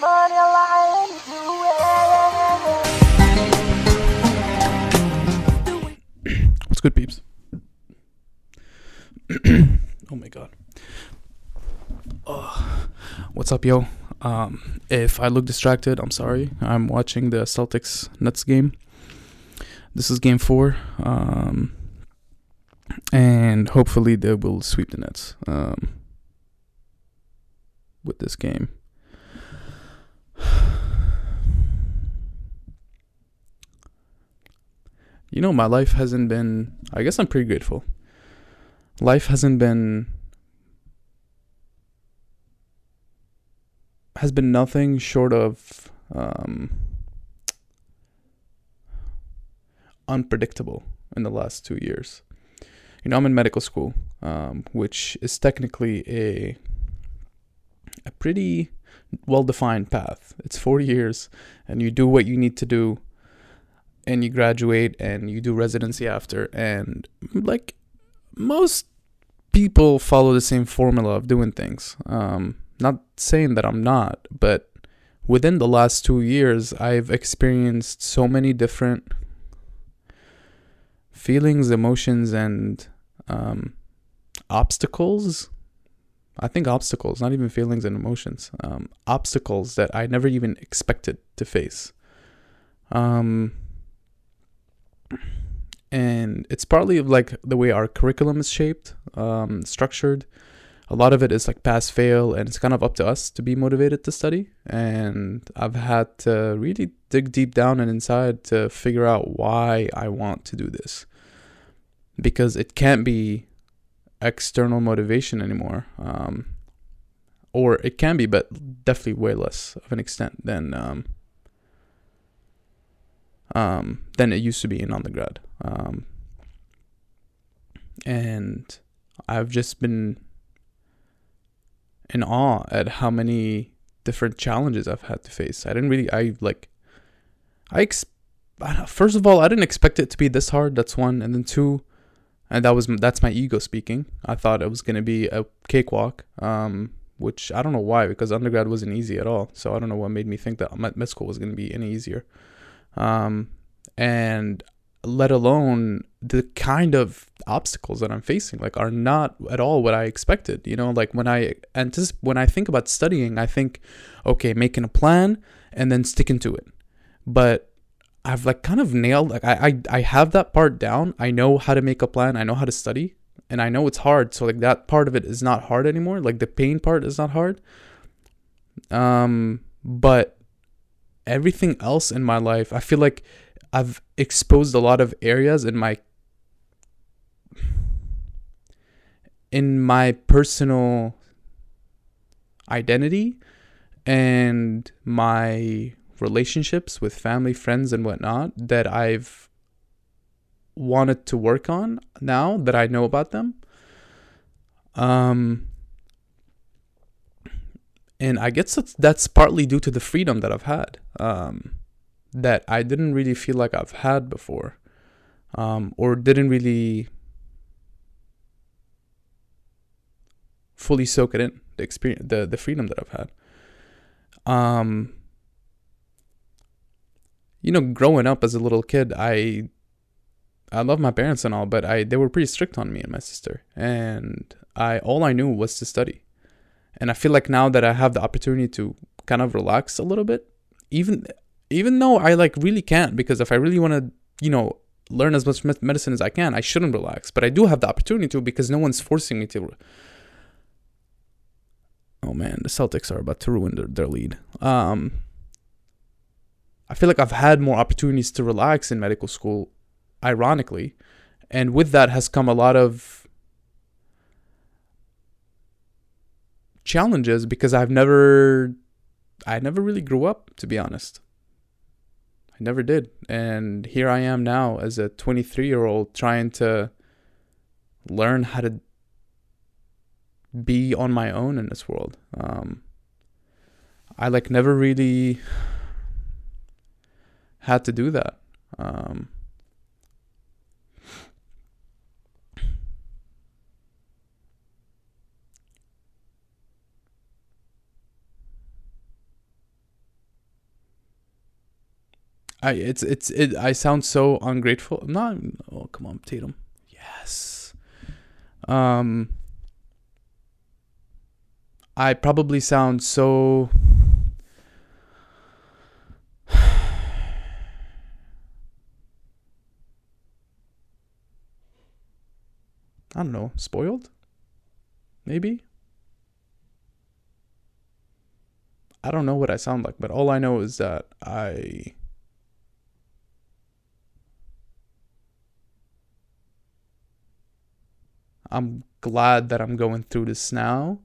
What's good, peeps? oh my god. What's up, yo? Um, if I look distracted, I'm sorry. I'm watching the Celtics Nets game. This is game four. Um, and hopefully they will sweep the Nets um, with this game. You know, my life hasn't been. I guess I'm pretty grateful. Life hasn't been. Has been nothing short of um, unpredictable in the last two years. You know, I'm in medical school, um, which is technically a a pretty well defined path. It's four years, and you do what you need to do and you graduate and you do residency after and like most people follow the same formula of doing things. Um not saying that i'm not but within the last two years i've experienced so many different feelings emotions and um obstacles. I think obstacles not even feelings and emotions um obstacles that i never even expected to face. Um and it's partly like the way our curriculum is shaped, um, structured. A lot of it is like pass fail, and it's kind of up to us to be motivated to study. And I've had to really dig deep down and inside to figure out why I want to do this, because it can't be external motivation anymore. Um, or it can be, but definitely way less of an extent than um, um, than it used to be in undergrad. Um, and I've just been in awe at how many different challenges I've had to face. I didn't really, I like, I, ex- I first of all, I didn't expect it to be this hard. That's one. And then two, and that was, that's my ego speaking. I thought it was going to be a cakewalk. Um, which I don't know why, because undergrad wasn't easy at all. So I don't know what made me think that med school was going to be any easier um, and let alone the kind of obstacles that I'm facing like are not at all what I expected. You know, like when I anticipate when I think about studying, I think, okay, making a plan and then sticking to it. But I've like kind of nailed like I, I I have that part down. I know how to make a plan. I know how to study, and I know it's hard. So like that part of it is not hard anymore. Like the pain part is not hard. Um, but everything else in my life, I feel like I've exposed a lot of areas in my in my personal identity and my relationships with family, friends, and whatnot that I've wanted to work on now that I know about them. Um, and I guess that's, that's partly due to the freedom that I've had, um, that I didn't really feel like I've had before, um, or didn't really fully soak it in the experience, the the freedom that I've had. Um, you know, growing up as a little kid, I I love my parents and all, but I they were pretty strict on me and my sister, and I all I knew was to study and I feel like now that I have the opportunity to kind of relax a little bit, even even though I like really can't because if I really want to, you know, learn as much medicine as I can, I shouldn't relax, but I do have the opportunity to because no one's forcing me to. Oh man, the Celtics are about to ruin their, their lead. Um, I feel like I've had more opportunities to relax in medical school, ironically, and with that has come a lot of challenges because I've never I never really grew up to be honest. I never did. And here I am now as a 23-year-old trying to learn how to be on my own in this world. Um, I like never really had to do that. Um, I it's it's it. I sound so ungrateful. I'm not. Oh come on, Tatum. Yes. Um. I probably sound so. I don't know, spoiled? Maybe? I don't know what I sound like, but all I know is that I I'm glad that I'm going through this now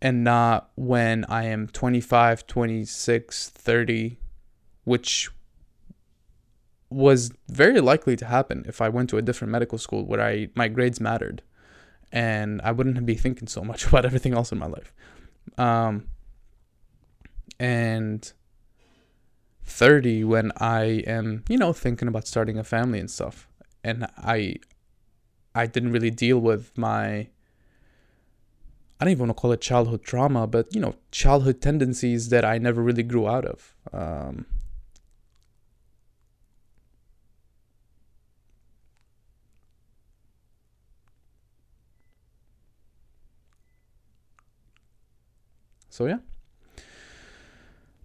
and not when I am 25, 26, 30, which was very likely to happen if I went to a different medical school where I my grades mattered and I wouldn't be thinking so much about everything else in my life. Um, and 30 when I am, you know, thinking about starting a family and stuff. And I I didn't really deal with my I don't even want to call it childhood trauma, but you know, childhood tendencies that I never really grew out of. Um, so yeah,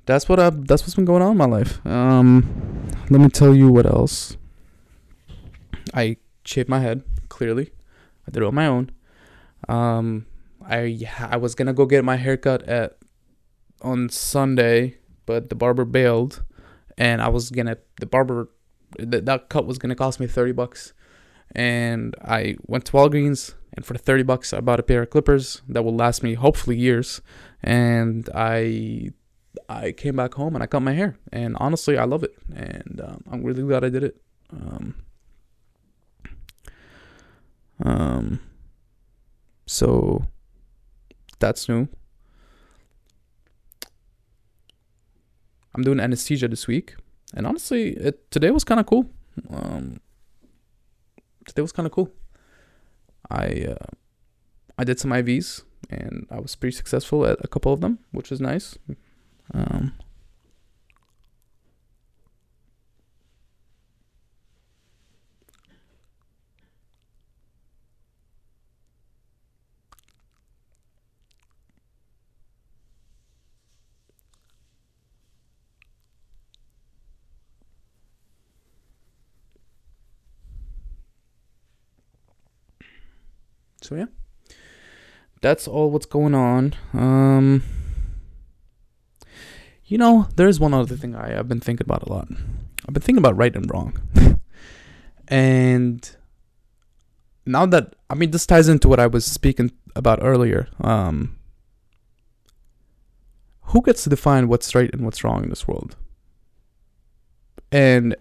that's what I that's what's been going on in my life. Um, let me tell you what else. I shaved my head clearly. I did it on my own. Um, I I was gonna go get my haircut at on Sunday, but the barber bailed, and I was gonna the barber that that cut was gonna cost me thirty bucks, and I went to Walgreens and for thirty bucks I bought a pair of clippers that will last me hopefully years, and I I came back home and I cut my hair, and honestly I love it, and um, I'm really glad I did it. Um, um, so that's new. I'm doing anesthesia this week, and honestly, it, today was kind of cool. Um, today was kind of cool. I uh, I did some IVs, and I was pretty successful at a couple of them, which was nice. Um, So yeah, that's all what's going on. Um, you know, there's one other thing I have been thinking about a lot. I've been thinking about right and wrong, and now that I mean, this ties into what I was speaking about earlier. Um, who gets to define what's right and what's wrong in this world? And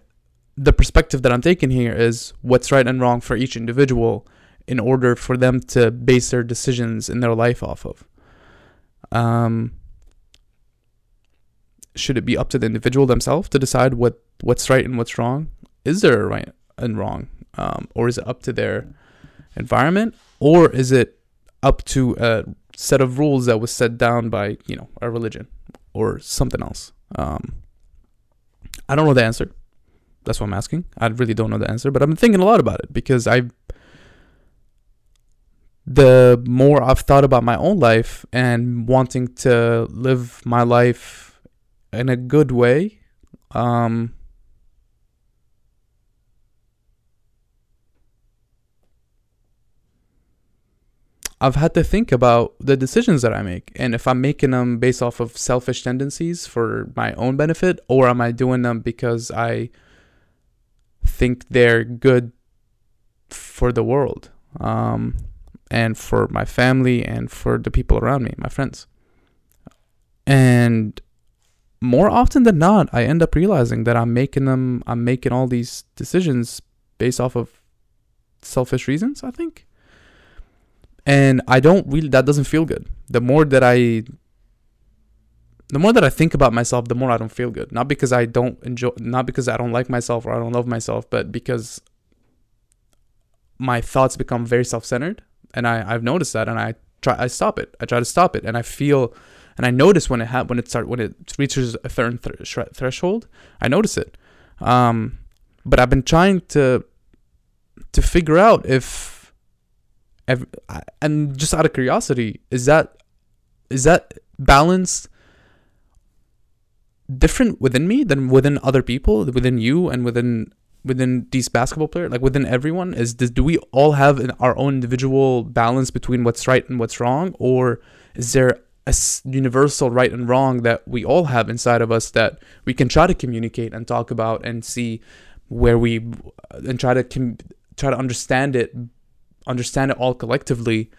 the perspective that I'm taking here is what's right and wrong for each individual in order for them to base their decisions in their life off of. Um, should it be up to the individual themselves to decide what what's right and what's wrong? Is there a right and wrong, um, or is it up to their environment, or is it up to a set of rules that was set down by you know a religion or something else? Um, I don't know the answer. That's what I'm asking. I really don't know the answer, but I've been thinking a lot about it because I've the more I've thought about my own life and wanting to live my life in a good way, um, I've had to think about the decisions that I make and if I'm making them based off of selfish tendencies for my own benefit or am I doing them because I think they're good for the world. Um, and for my family and for the people around me, my friends. And more often than not, I end up realizing that I'm making them, I'm making all these decisions based off of selfish reasons, I think. And I don't really, that doesn't feel good. The more that I, the more that I think about myself, the more I don't feel good. Not because I don't enjoy, not because I don't like myself or I don't love myself, but because my thoughts become very self centered and I I've noticed that, and I try I stop it. I try to stop it, and I feel, and I notice when it ha- when it start when it reaches a certain th- threshold, I notice it. Um, but I've been trying to to figure out if, if and just out of curiosity, is that is that balance different within me than within other people, within you and within within these basketball players, like within everyone? Is this, do we all have an, our own individual balance between what's right and what's wrong, or is there a universal right and wrong that we all have inside of us that we can try to communicate and talk about and see where we and try to com- try to understand it, understand it all collectively,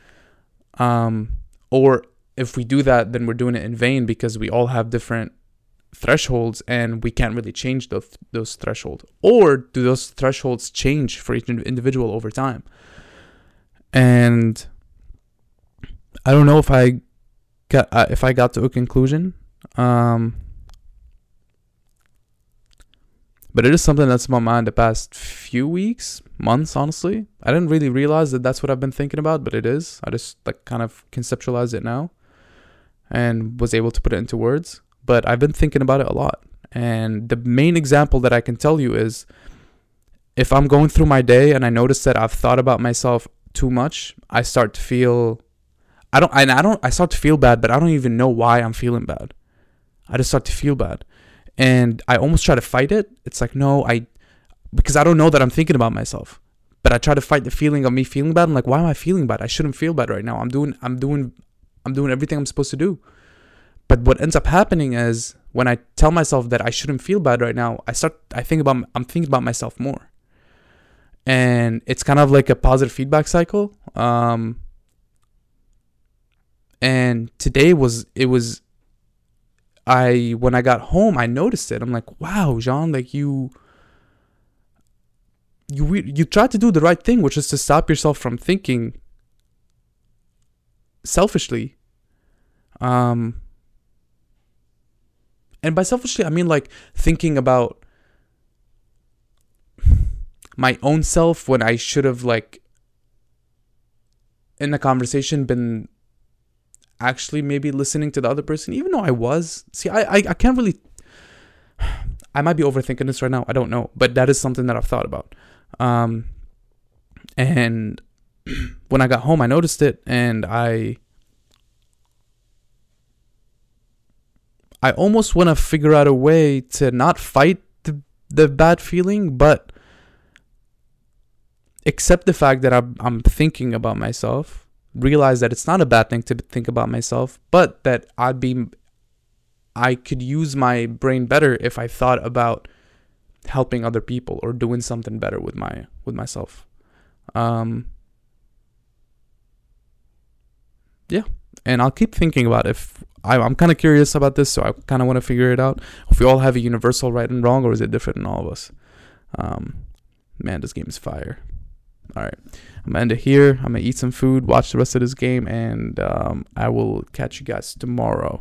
um, or if we do that, then we're doing it in vain because we all have different thresholds and we can't really change those those thresholds. Or do those thresholds change for each individual over time? And i don't know if i got uh, if i got to a conclusion um but it is something that's in my mind the past few weeks months honestly. I didn't really realize that that's what i've been thinking about but it is. I just like kind of conceptualized it now and was able to put it into words but I've been thinking about it a lot. And the main example that I can tell you is if I'm going through my day and I notice that I've thought about myself too much, I start to feel I don't and I don't I start to feel bad, but I don't even know why I'm feeling bad. I just start to feel bad. And I almost try to fight it. It's like no, I because I don't know that I'm thinking about myself. But I try to fight the feeling of me feeling bad. I'm like, why am I feeling bad? I shouldn't feel bad right now. I'm doing I'm doing I'm doing everything I'm supposed to do. But what ends up happening is when I tell myself that I shouldn't feel bad right now, I start I think about I'm thinking about myself more. And it's kind of like a positive feedback cycle. Um and today was it was I when I got home, I noticed it. I'm like, "Wow, Jean, like you you you try to do the right thing, which is to stop yourself from thinking selfishly. Um and by selfishly, I mean like thinking about my own self when I should have like in the conversation been actually maybe listening to the other person, even though I was. See, I, I, I can't really. I might be overthinking this right now. I don't know, but that is something that I've thought about. Um, and when I got home, I noticed it, and I I almost want to figure out a way to not fight the, the bad feeling, but accept the fact that I'm, I'm thinking about myself, realize that it's not a bad thing to think about myself, but that I'd be, I could use my brain better if I thought about helping other people or doing something better with my with myself. Um, yeah, and I'll keep thinking about if I, I'm kind of curious about this, so I kind of want to figure it out. If we all have a universal right and wrong, or is it different in all of us? Um, man, this game is fire. All right, I'm gonna end it here. I'm gonna eat some food, watch the rest of this game, and um, I will catch you guys tomorrow.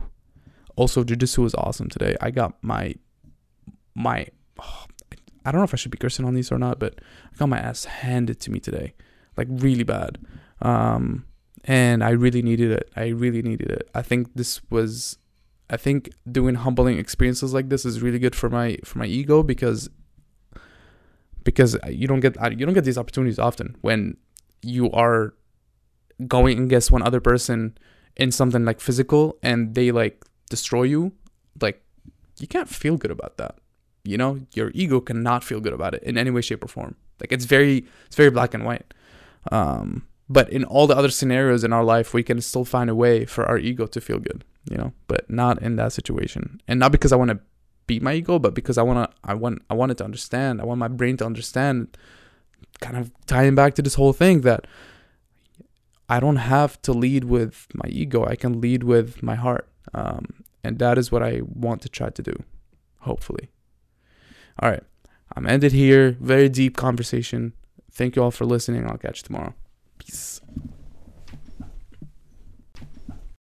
Also, jujitsu was awesome today. I got my my. Oh, I don't know if I should be cursing on these or not, but I got my ass handed to me today, like really bad. Um, and I really needed it. I really needed it. I think this was I think doing humbling experiences like this is really good for my for my ego because because you don't get you don't get these opportunities often when you are going against one other person in something like physical and they like destroy you like you can't feel good about that you know your ego cannot feel good about it in any way shape or form like it's very it's very black and white um but in all the other scenarios in our life we can still find a way for our ego to feel good you know? But not in that situation. And not because i want to beat my ego but because i want to i want i wanted to understand. I want my brain to understand kind of tying back to this whole thing that i don't have to lead with my ego. I can lead with my heart. Um, and that is what i want to try to do hopefully. All right. I'm ended here. Very deep conversation. Thank you all for listening. I'll catch you tomorrow Peace.